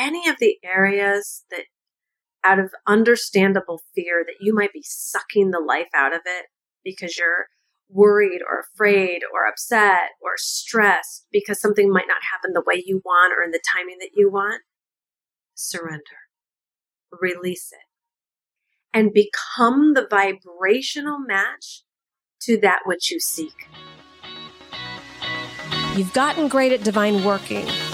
any of the areas that out of understandable fear that you might be sucking the life out of it because you're worried or afraid or upset or stressed because something might not happen the way you want or in the timing that you want, surrender, release it, and become the vibrational match to that which you seek. You've gotten great at divine working,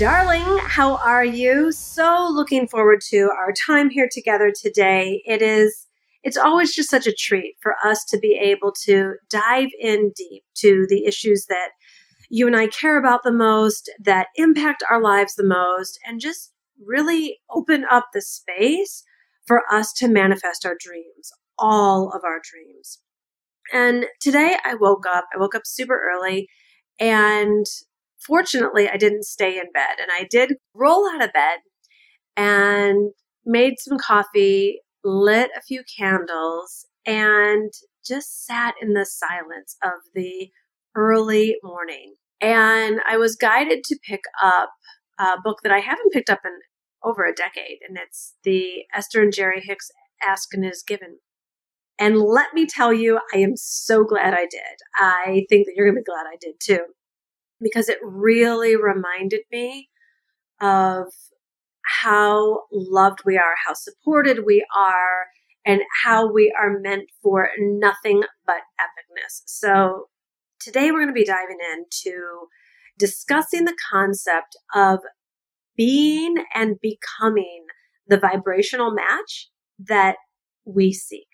Darling, how are you? So looking forward to our time here together today. It is it's always just such a treat for us to be able to dive in deep to the issues that you and I care about the most, that impact our lives the most, and just really open up the space for us to manifest our dreams, all of our dreams. And today I woke up, I woke up super early and fortunately, I didn't stay in bed and I did roll out of bed and made some coffee, lit a few candles, and just sat in the silence of the early morning. And I was guided to pick up a book that I haven't picked up in over a decade, and it's the Esther and Jerry Hicks Ask and Is Given. And let me tell you, I am so glad I did. I think that you're going to be glad I did too because it really reminded me of how loved we are, how supported we are, and how we are meant for nothing but epicness. So today we're going to be diving into discussing the concept of being and becoming the vibrational match that we seek.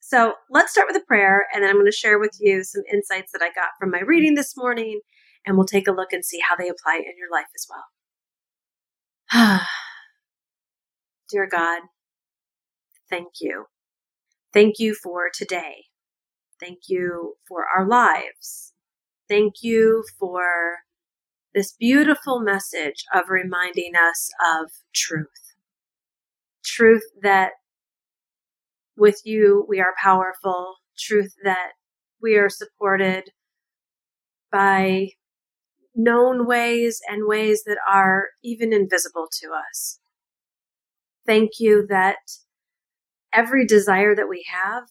So let's start with a prayer, and then I'm going to share with you some insights that I got from my reading this morning and we'll take a look and see how they apply in your life as well. Dear God, thank you. Thank you for today. Thank you for our lives. Thank you for this beautiful message of reminding us of truth. Truth that with you we are powerful. Truth that we are supported by known ways and ways that are even invisible to us. Thank you that every desire that we have,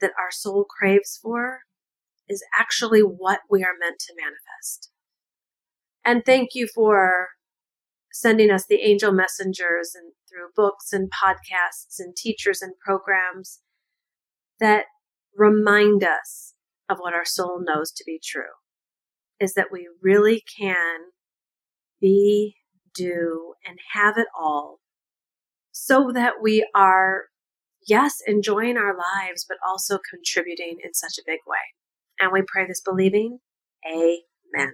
that our soul craves for, is actually what we are meant to manifest. And thank you for sending us the angel messengers and through books and podcasts and teachers and programs that remind us of what our soul knows to be true is that we really can be, do, and have it all so that we are, yes, enjoying our lives, but also contributing in such a big way. And we pray this believing. Amen.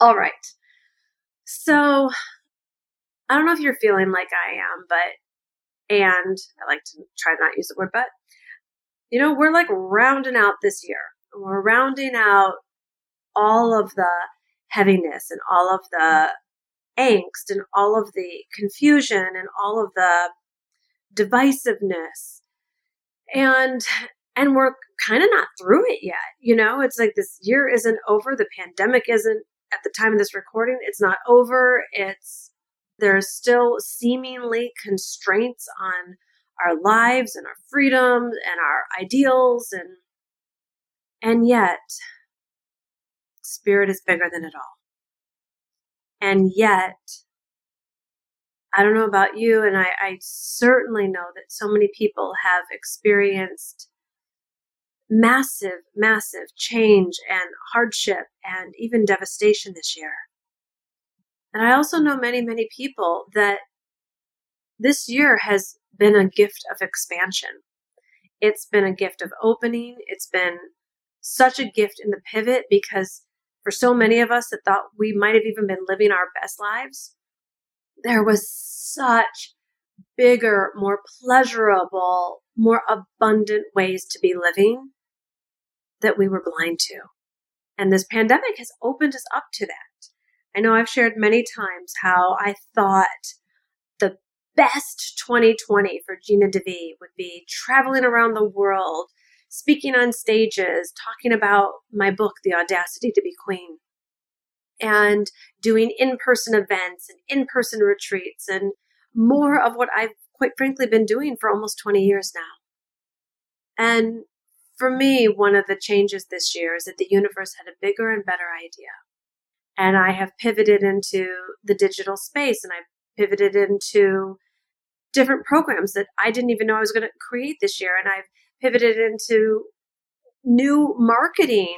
All right. So I don't know if you're feeling like I am, but, and I like to try not use the word but, you know, we're like rounding out this year. We're rounding out all of the heaviness and all of the angst and all of the confusion and all of the divisiveness. And and we're kind of not through it yet you know? It's like this year isn't over. The pandemic isn't at the time of this recording. It's not over. It's there's still seemingly constraints on our lives and our freedoms and our ideals and and yet spirit is bigger than it all. And yet, I don't know about you, and I, I certainly know that so many people have experienced massive, massive change and hardship and even devastation this year. And I also know many, many people that this year has been a gift of expansion. It's been a gift of opening. It's been such a gift in the pivot because for so many of us that thought we might have even been living our best lives, there was such bigger, more pleasurable, more abundant ways to be living that we were blind to. And this pandemic has opened us up to that. I know I've shared many times how I thought the best 2020 for Gina DeVee would be traveling around the world, speaking on stages, talking about my book, The Audacity to Be Queen, and doing in person events and in person retreats and more of what I've quite frankly been doing for almost 20 years now. And for me, one of the changes this year is that the universe had a bigger and better idea. And I have pivoted into the digital space and I pivoted into different programs that I didn't even know I was going to create this year. And I've pivoted into new marketing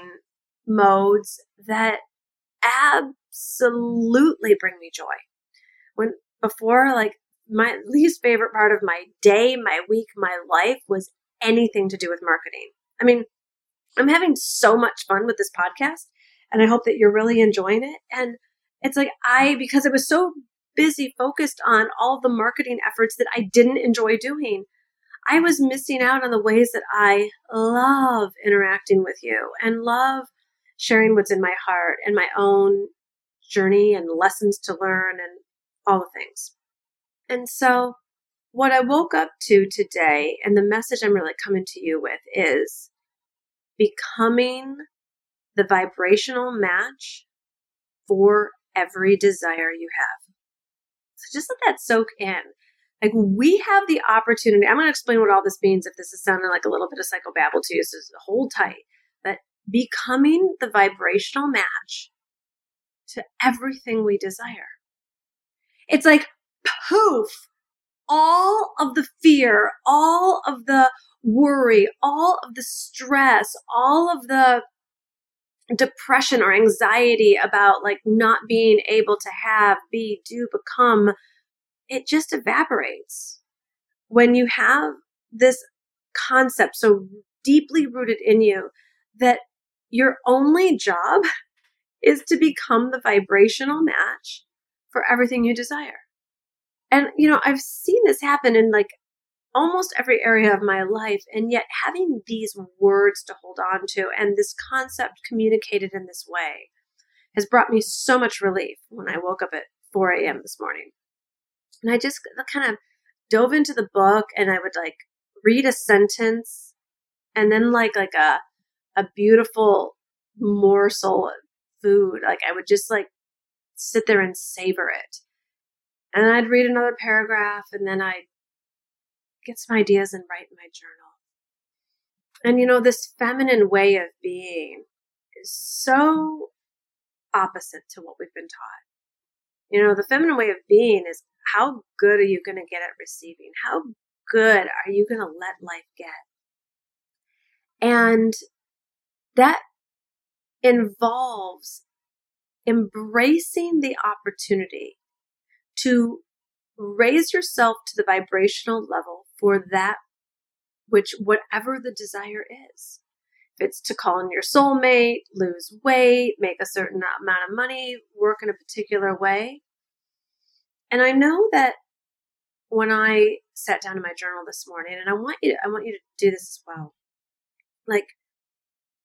modes that absolutely bring me joy. When before, like my least favorite part of my day, my week, my life was anything to do with marketing. I mean, I'm having so much fun with this podcast and I hope that you're really enjoying it. And it's like I, because I was so busy focused on all the marketing efforts that I didn't enjoy doing, I was missing out on the ways that I love interacting with you and love sharing what's in my heart and my own journey and lessons to learn and all the things. And so what I woke up to today and the message I'm really coming to you with is becoming the vibrational match for every desire you have. So just let that soak in. Like we have the opportunity. I'm going to explain what all this means if this is sounding like a little bit of psychobabble to you. So hold tight. But becoming the vibrational match to everything we desire. It's like poof all of the fear, all of the worry, all of the stress, all of the depression or anxiety about like not being able to have, be, do, become, it just evaporates. When you have this concept so deeply rooted in you that your only job is to become the vibrational match for everything you desire. And, you know, I've seen this happen in like almost every area of my life. And yet having these words to hold on to and this concept communicated in this way has brought me so much relief when I woke up at 4 a.m. this morning. And I just kind of dove into the book and I would like read a sentence and then like like a a beautiful morsel of food. Like I would just like sit there and savor it. And I'd read another paragraph and then I'd get some ideas and write in my journal. And you know, this feminine way of being is so opposite to what we've been taught. You know, the feminine way of being is how good are you going to get at receiving? How good are you going to let life get? And that involves embracing the opportunity to raise yourself to the vibrational level for that which whatever the desire is. It's to call in your soulmate, lose weight, make a certain amount of money, work in a particular way. And I know that when I sat down in my journal this morning, and I want you to, I want you to do this as well. Like,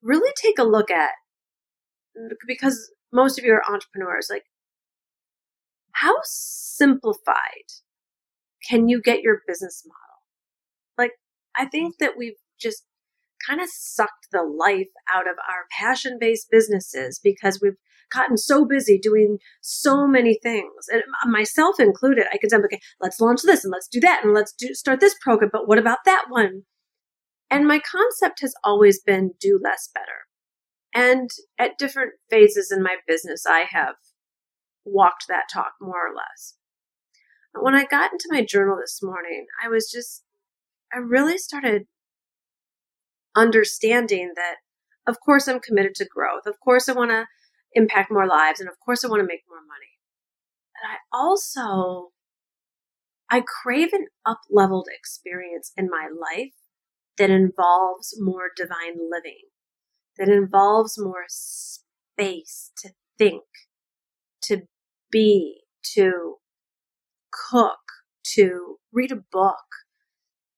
really take a look at, because most of you are entrepreneurs, like, how simplified can you get your business model? Like, I think that we've just kind of sucked the life out of our passion based businesses because we've gotten so busy doing so many things. And myself included i can say okay let's launch this and let's do that and let's do start this program but what about that one? And my concept has always been do less better. And at different phases in my business i have walked that talk more or less. But when I got into my journal this morning, I was just, I really started understanding that, of course, I'm committed to growth. Of course, I want to impact more lives. And of course, I want to make more money. But I also, I crave an up leveled experience in my life that involves more divine living, that involves more space to think, to be, to cook, to read a book,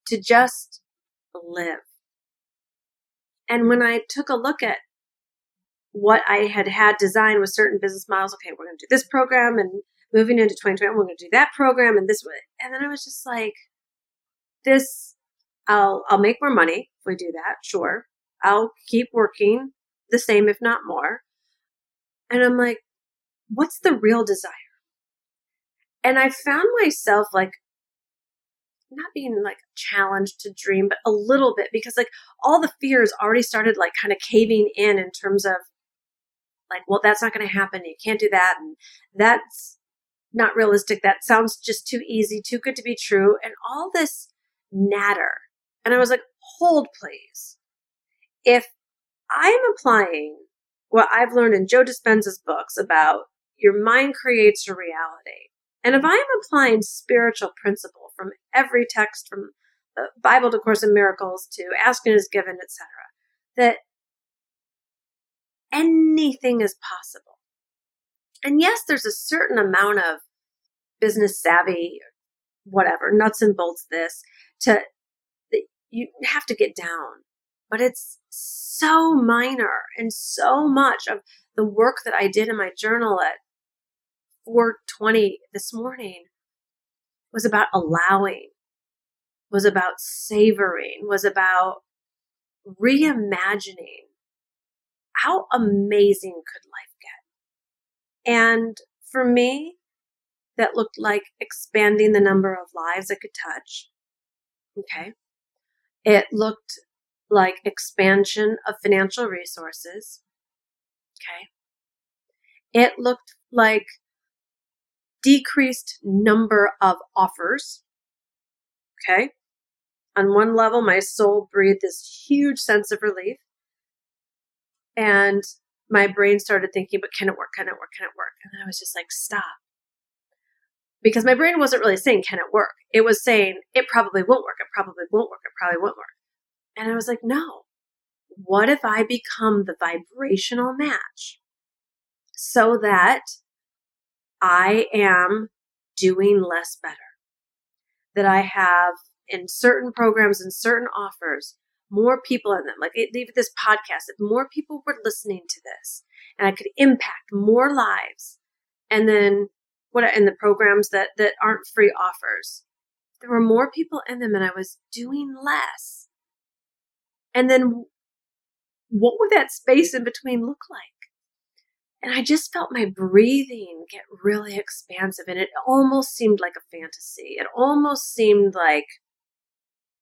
to just live. And when I took a look at what I had had designed with certain business models, okay, we're going to do this program and moving into 2020, we're going to do that program and this way. And then I was just like, this, I'll, I'll make more money if we do that. Sure. I'll keep working the same, if not more. And I'm like, what's the real desire? And I found myself like not being like challenged to dream, but a little bit because like all the fears already started like kind of caving in in terms of like, well, that's not going to happen. You can't do that. And that's not realistic. That sounds just too easy, too good to be true. And all this natter. And I was like, hold please. If I'm applying what I've learned in Joe Dispenza's books about your mind creates your reality. And if I'm applying spiritual principle from every text from the Bible to Course in Miracles to asking is given, etc., that anything is possible. And yes, there's a certain amount of business savvy, whatever, nuts and bolts this to you have to get down. But it's so minor and so much of the work that I did in my journal at 420 this morning was about allowing, was about savoring, was about reimagining how amazing could life get? And for me, that looked like expanding the number of lives I could touch. Okay. It looked like expansion of financial resources. Okay. It looked like decreased number of offers. Okay. On one level, my soul breathed this huge sense of relief. And my brain started thinking, but can it work? Can it work? Can it work? And I was just like, stop. Because my brain wasn't really saying, can it work? It was saying, it probably won't work. It probably won't work. It probably won't work. And I was like, no. What if I become the vibrational match so that I am doing less better? That I have in certain programs and certain offers more people in them. Like leave this podcast, if more people were listening to this and I could impact more lives. And then what in the programs that that aren't free offers, there were more people in them and I was doing less. And then what would that space in between look like? And I just felt my breathing get really expansive and it almost seemed like a fantasy. It almost seemed like,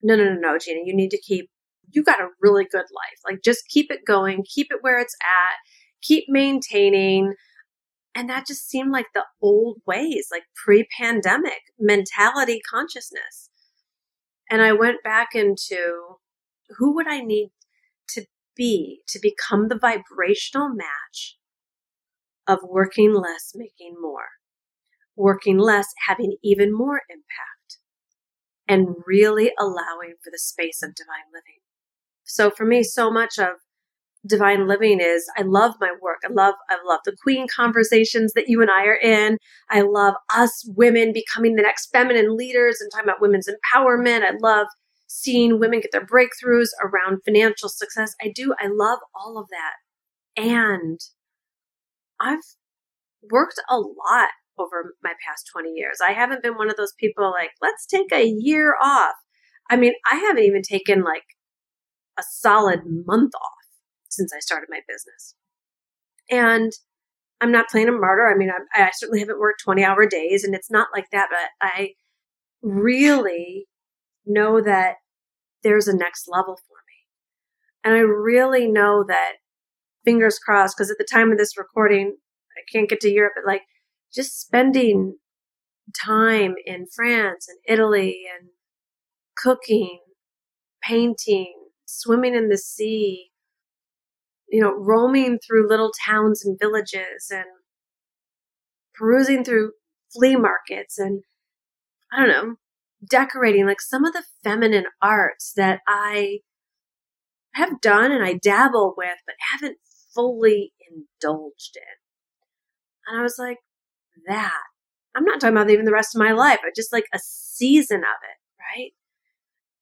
no, no, no, no, Gina, you need to keep you got a really good life. Like just keep it going, keep it where it's at, keep maintaining. And that just seemed like the old ways, like pre pandemic mentality consciousness. And I went back into who would I need to be to become the vibrational match of working less, making more, working less, having even more impact, and really allowing for the space of divine living. So for me, so much of divine living is I love my work. I love I love the queen conversations that you and I are in. I love us women becoming the next feminine leaders and talking about women's empowerment. I love seeing women get their breakthroughs around financial success. I do. I love all of that. And I've worked a lot over my past 20 years. I haven't been one of those people like, let's take a year off. I mean, I haven't even taken like a solid month off since I started my business. And I'm not playing a martyr. I mean, I, I certainly haven't worked 20 hour days and it's not like that, but I really know that there's a next level for me. And I really know that fingers crossed, because at the time of this recording, I can't get to Europe, but like just spending time in France and Italy and cooking, painting, swimming in the sea, you know, roaming through little towns and villages and perusing through flea markets and I don't know, decorating like some of the feminine arts that I have done and I dabble with, but haven't fully indulged in. And I was like, that, I'm not talking about even the rest of my life, but just like a season of it, right?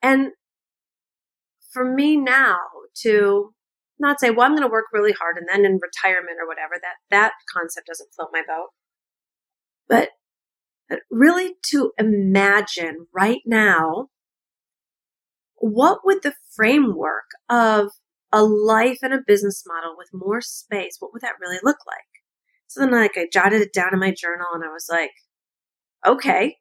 And for me now to not say, well, I'm going to work really hard and then in retirement or whatever, that, that concept doesn't float my boat. But, but really to imagine right now, what would the framework of a life and a business model with more space, what would that really look like? So then like I jotted it down in my journal and I was like, okay,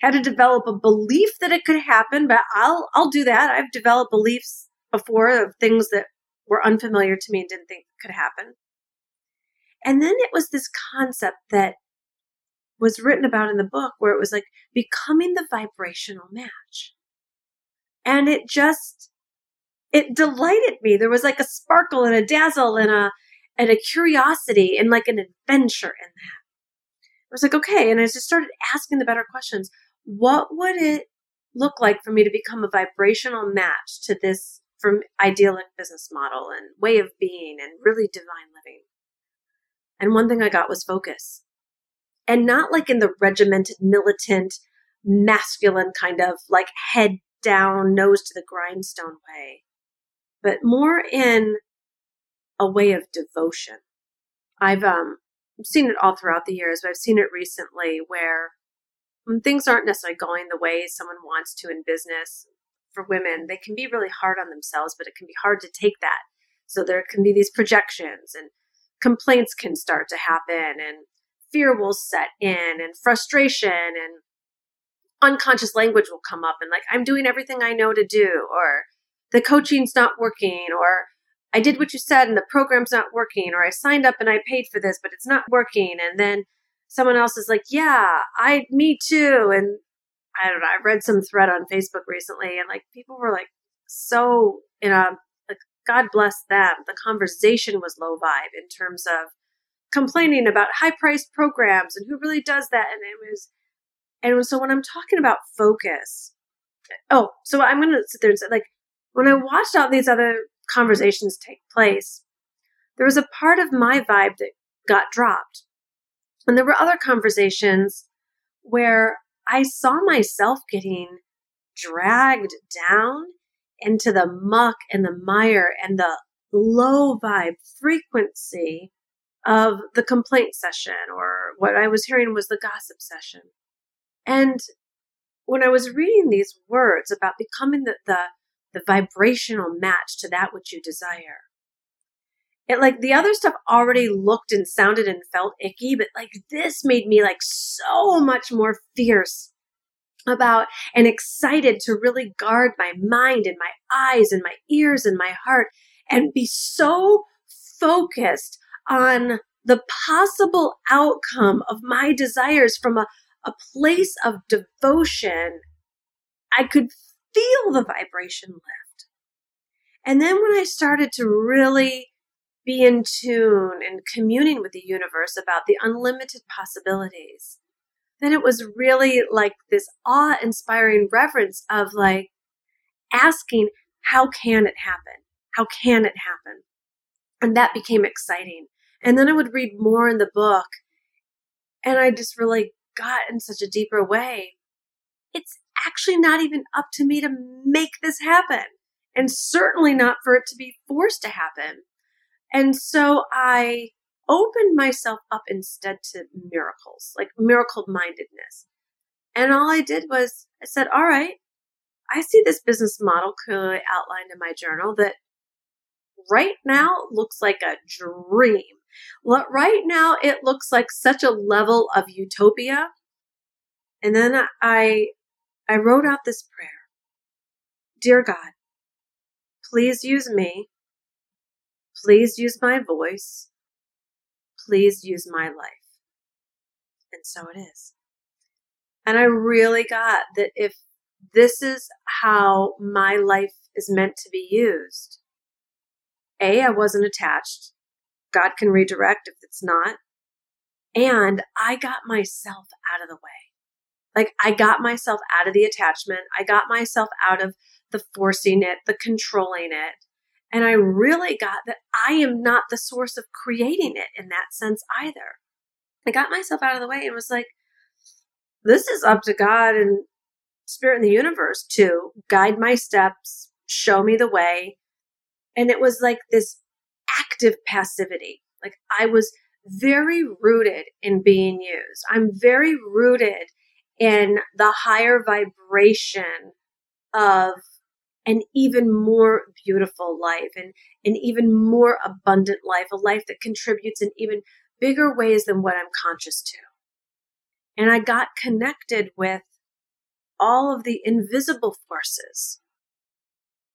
had to develop a belief that it could happen, but I'll I'll do that. I've developed beliefs before of things that were unfamiliar to me and didn't think could happen. And then it was this concept that was written about in the book where it was like becoming the vibrational match. And it just it delighted me. There was like a sparkle and a dazzle and a and a curiosity and like an adventure in that. I was like, okay. And I just started asking the better questions what would it look like for me to become a vibrational match to this from idyllic business model and way of being and really divine living? And one thing I got was focus. And not like in the regimented, militant, masculine kind of like head down, nose to the grindstone way, but more in a way of devotion. I've um, seen it all throughout the years, but I've seen it recently where when things aren't necessarily going the way someone wants to in business for women, they can be really hard on themselves, but it can be hard to take that. So there can be these projections and complaints can start to happen and fear will set in and frustration and unconscious language will come up and like, I'm doing everything I know to do or the coaching's not working or I did what you said and the program's not working or I signed up and I paid for this, but it's not working. And then someone else is like, yeah, I, me too. And I don't know. I read some thread on Facebook recently and like people were like so in a, like, God bless them. The conversation was low vibe in terms of complaining about high priced programs and who really does that. And it was, and so when I'm talking about focus, oh, so I'm going to sit there and say, like, when I watched all these other conversations take place, there was a part of my vibe that got dropped. And there were other conversations where I saw myself getting dragged down into the muck and the mire and the low vibe frequency of the complaint session, or what I was hearing was the gossip session. And when I was reading these words about becoming the, the, the vibrational match to that which you desire, it like the other stuff already looked and sounded and felt icky, but like this made me like so much more fierce about and excited to really guard my mind and my eyes and my ears and my heart and be so focused on the possible outcome of my desires from a, a place of devotion. I could feel the vibration lift. And then when I started to really be in tune and communing with the universe about the unlimited possibilities, then it was really like this awe inspiring reverence of like asking, how can it happen? How can it happen? And that became exciting. And then I would read more in the book and I just really got in such a deeper way. It's actually not even up to me to make this happen and certainly not for it to be forced to happen. And so I opened myself up instead to miracles, like miracle mindedness. And all I did was I said, all right, I see this business model clearly outlined in my journal that right now looks like a dream. Well, right now it looks like such a level of utopia. And then I, I wrote out this prayer. Dear God, please use me Please use my voice. Please use my life. And so it is. And I really got that if this is how my life is meant to be used, A, I wasn't attached. God can redirect if it's not. And I got myself out of the way. Like I got myself out of the attachment. I got myself out of the forcing it, the controlling it. And I really got that I am not the source of creating it in that sense either. I got myself out of the way and was like, this is up to God and spirit in the universe to guide my steps, show me the way. And it was like this active passivity. Like I was very rooted in being used. I'm very rooted in the higher vibration of an even more beautiful life and an even more abundant life, a life that contributes in even bigger ways than what I'm conscious to. And I got connected with all of the invisible forces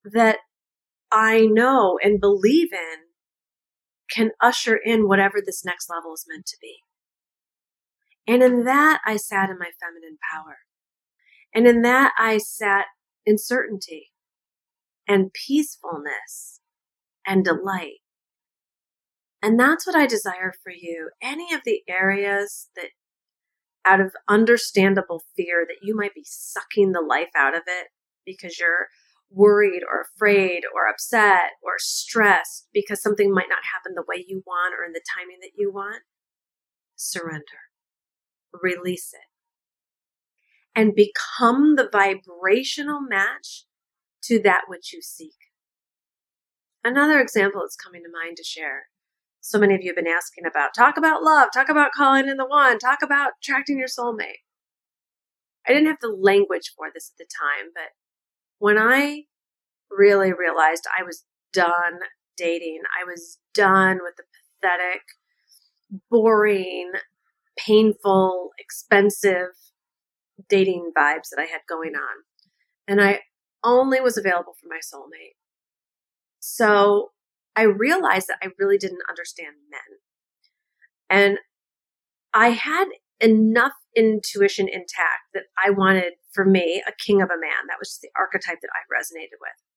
that I know and believe in can usher in whatever this next level is meant to be. And in that, I sat in my feminine power. And in that, I sat in certainty and peacefulness and delight. And that's what I desire for you. Any of the areas that out of understandable fear that you might be sucking the life out of it because you're worried or afraid or upset or stressed because something might not happen the way you want or in the timing that you want, surrender, release it, and become the vibrational match to that which you seek. Another example is coming to mind to share. So many of you have been asking about talk about love, talk about calling in the one, talk about attracting your soulmate. I didn't have the language for this at the time, but when I really realized I was done dating, I was done with the pathetic, boring, painful, expensive dating vibes that I had going on. And I only was available for my soulmate. So I realized that I really didn't understand men. And I had enough intuition intact that I wanted for me a king of a man. That was the archetype that I resonated with.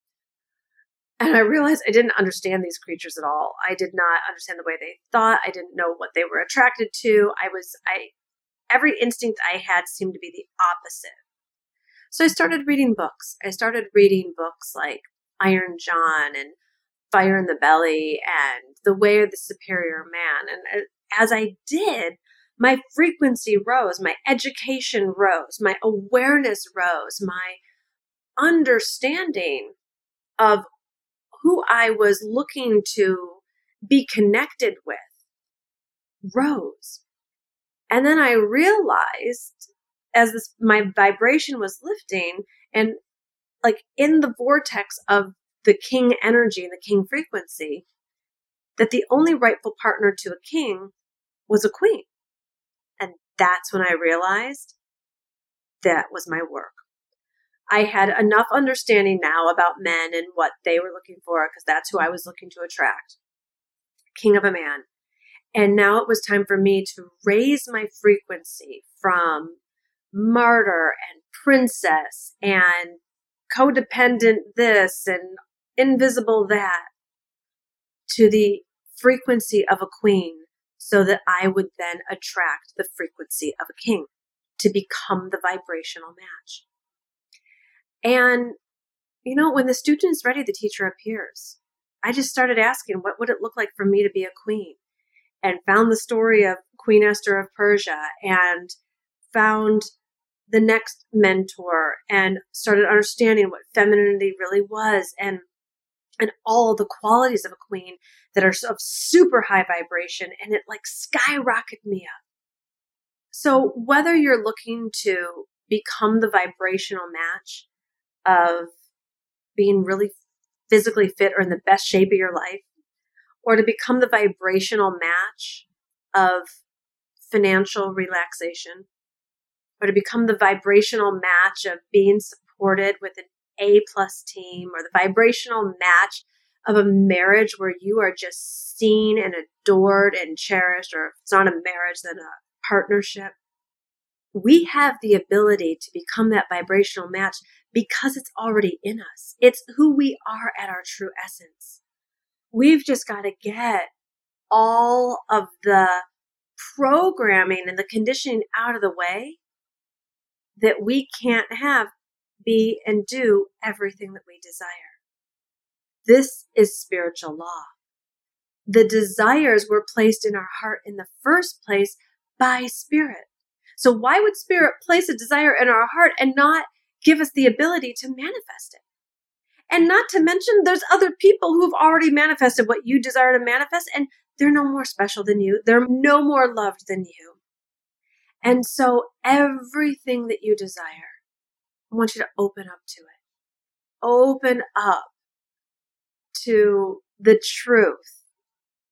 And I realized I didn't understand these creatures at all. I did not understand the way they thought. I didn't know what they were attracted to. I was, I, every instinct I had seemed to be the opposite. So I started reading books. I started reading books like Iron John and Fire in the Belly and The Way of the Superior Man. And uh, as I did, my frequency rose, my education rose, my awareness rose, my understanding of who I was looking to be connected with rose. And then I realized as this, my vibration was lifting and like in the vortex of the king energy and the king frequency, that the only rightful partner to a king was a queen. And that's when I realized that was my work. I had enough understanding now about men and what they were looking for because that's who I was looking to attract. King of a man. And now it was time for me to raise my frequency from martyr and princess and codependent this and invisible that to the frequency of a queen so that I would then attract the frequency of a king to become the vibrational match. And, you know, when the student is ready, the teacher appears. I just started asking, what would it look like for me to be a queen? And found the story of Queen Esther of Persia and found the next mentor and started understanding what femininity really was and and all the qualities of a queen that are of super high vibration and it like skyrocketed me up. So whether you're looking to become the vibrational match of being really physically fit or in the best shape of your life, or to become the vibrational match of financial relaxation, or to become the vibrational match of being supported with an A plus team, or the vibrational match of a marriage where you are just seen and adored and cherished, or if it's not a marriage, then a partnership. We have the ability to become that vibrational match because it's already in us. It's who we are at our true essence. We've just got to get all of the programming and the conditioning out of the way that we can't have be and do everything that we desire. This is spiritual law. The desires were placed in our heart in the first place by spirit. So why would spirit place a desire in our heart and not give us the ability to manifest it? And not to mention, there's other people who've already manifested what you desire to manifest, and they're no more special than you. They're no more loved than you. And so, everything that you desire, I want you to open up to it. Open up to the truth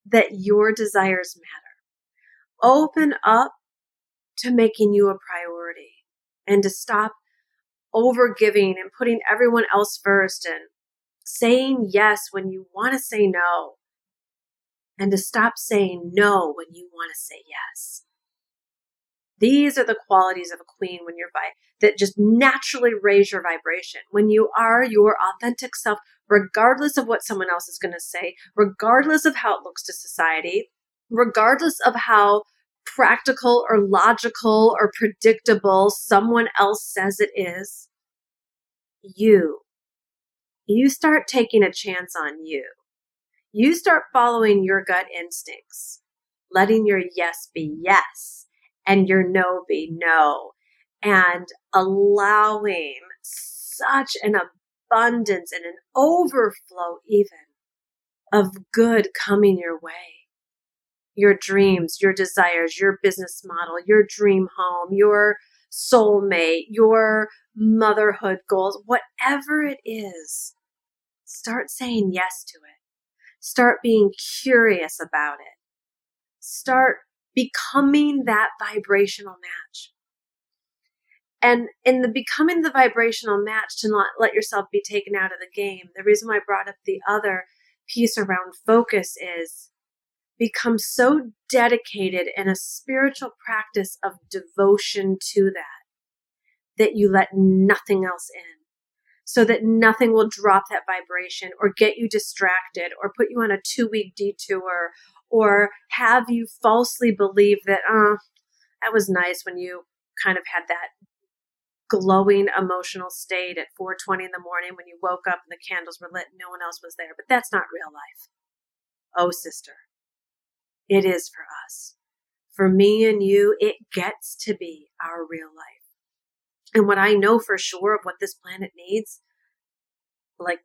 that your desires matter. Open up to making you a priority and to stop over giving and putting everyone else first and saying yes when you want to say no and to stop saying no when you want to say yes. These are the qualities of a queen when you're by that just naturally raise your vibration. When you are your authentic self, regardless of what someone else is going to say, regardless of how it looks to society, regardless of how practical or logical or predictable someone else says it is, you, you start taking a chance on you. You start following your gut instincts, letting your yes be yes and your no be no, and allowing such an abundance and an overflow, even of good coming your way your dreams, your desires, your business model, your dream home, your soulmate, your motherhood goals, whatever it is, start saying yes to it. Start being curious about it. Start becoming that vibrational match. And in the becoming the vibrational match to not let yourself be taken out of the game, the reason why I brought up the other piece around focus is become so dedicated in a spiritual practice of devotion to that that you let nothing else in. So that nothing will drop that vibration or get you distracted or put you on a two week detour or have you falsely believe that, oh, that was nice when you kind of had that glowing emotional state at 4:20 in the morning when you woke up and the candles were lit and no one else was there. But that's not real life. Oh sister it is for us. For me and you, it gets to be our real life. And what I know for sure of what this planet needs, like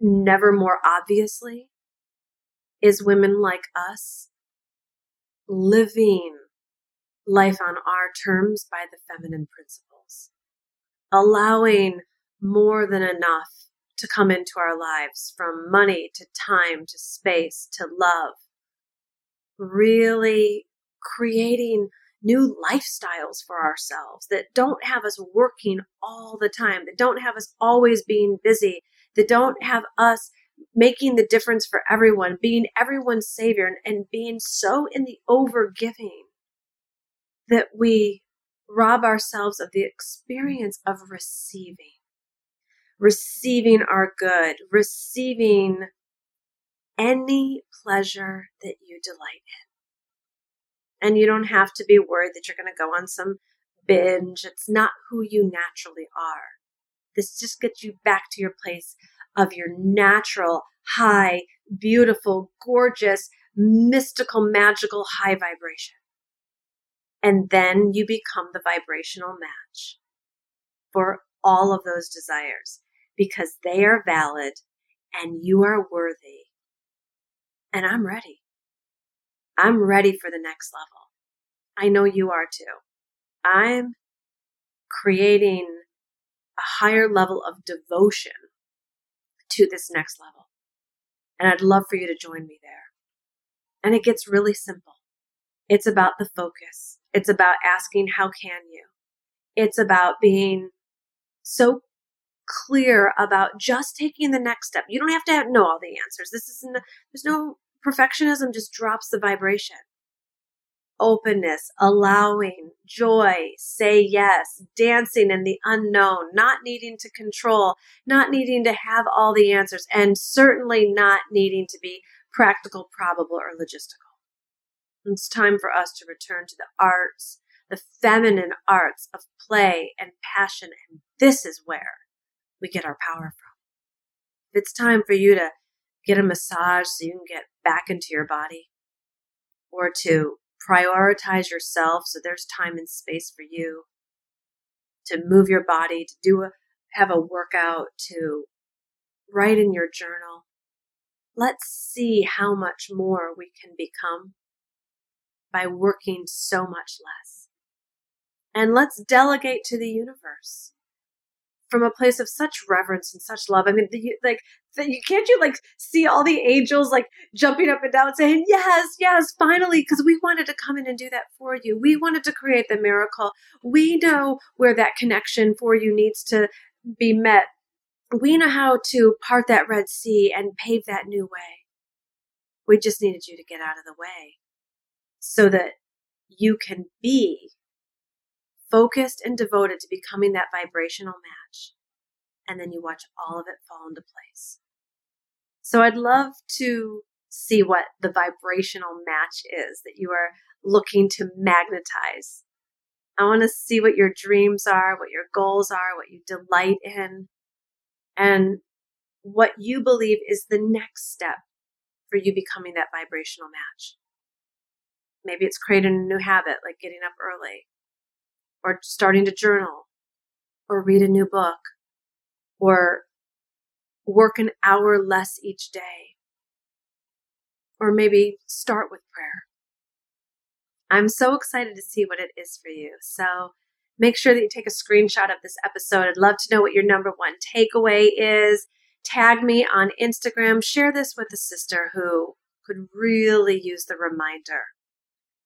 never more obviously, is women like us living life on our terms by the feminine principles, allowing more than enough to come into our lives from money to time to space to love really creating new lifestyles for ourselves that don't have us working all the time, that don't have us always being busy, that don't have us making the difference for everyone, being everyone's savior, and, and being so in the over giving that we rob ourselves of the experience of receiving, receiving our good, receiving any pleasure that you delight in. And you don't have to be worried that you're going to go on some binge. It's not who you naturally are. This just gets you back to your place of your natural, high, beautiful, gorgeous, mystical, magical high vibration. And then you become the vibrational match for all of those desires because they are valid and you are worthy and I'm ready. I'm ready for the next level. I know you are too. I'm creating a higher level of devotion to this next level. And I'd love for you to join me there. And it gets really simple. It's about the focus. It's about asking, how can you? It's about being so clear about just taking the next step. You don't have to know all the answers. This isn't, there's no perfectionism just drops the vibration. Openness, allowing, joy, say yes, dancing in the unknown, not needing to control, not needing to have all the answers, and certainly not needing to be practical, probable, or logistical. It's time for us to return to the arts, the feminine arts of play and passion, and this is where we get our power from. It's time for you to get a massage so you can get back into your body or to prioritize yourself so there's time and space for you to move your body, to do a, have a workout, to write in your journal. Let's see how much more we can become by working so much less. And let's delegate to the universe from a place of such reverence and such love. I mean, the, like, the, you can't you like see all the angels like jumping up and down saying, yes, yes, finally, because we wanted to come in and do that for you. We wanted to create the miracle. We know where that connection for you needs to be met. We know how to part that Red Sea and pave that new way. We just needed you to get out of the way so that you can be focused and devoted to becoming that vibrational match. And then you watch all of it fall into place. So I'd love to see what the vibrational match is that you are looking to magnetize. I want to see what your dreams are, what your goals are, what you delight in, and what you believe is the next step for you becoming that vibrational match. Maybe it's creating a new habit like getting up early or starting to journal or read a new book or work an hour less each day or maybe start with prayer. I'm so excited to see what it is for you. So make sure that you take a screenshot of this episode. I'd love to know what your number one takeaway is. Tag me on Instagram. Share this with a sister who could really use the reminder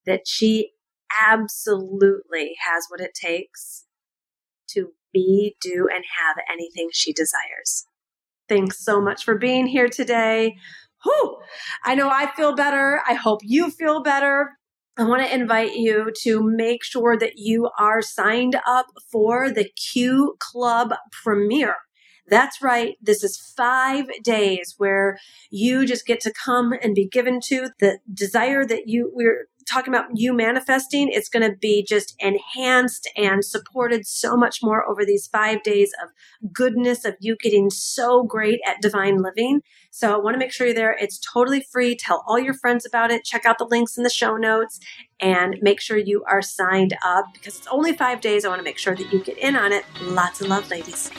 that she absolutely has what it takes to be, do, and have anything she desires. Thanks so much for being here today. Whew. I know I feel better. I hope you feel better. I want to invite you to make sure that you are signed up for the Q Club premiere. That's right. This is five days where you just get to come and be given to the desire that you, we're talking about you manifesting, it's going to be just enhanced and supported so much more over these five days of goodness, of you getting so great at divine living. So I want to make sure you're there. It's totally free. Tell all your friends about it. Check out the links in the show notes and make sure you are signed up because it's only five days. I want to make sure that you get in on it. Lots of love, ladies.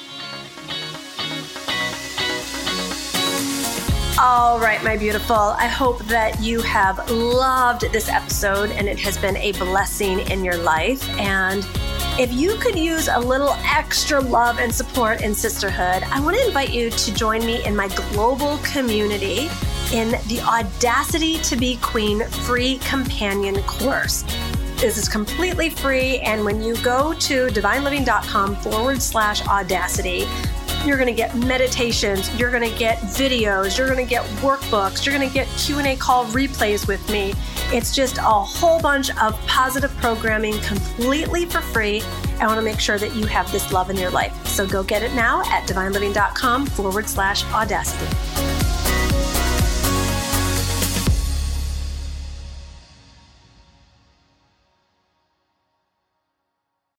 All right, my beautiful. I hope that you have loved this episode and it has been a blessing in your life. And if you could use a little extra love and support in sisterhood, I want to invite you to join me in my global community in the Audacity to Be Queen free companion course. This is completely free. And when you go to divineliving.com forward slash audacity, you're going to get meditations, you're going to get videos, you're going to get workbooks, you're going to get Q&A call replays with me. It's just a whole bunch of positive programming completely for free. I want to make sure that you have this love in your life. So go get it now at divineliving.com forward slash audacity.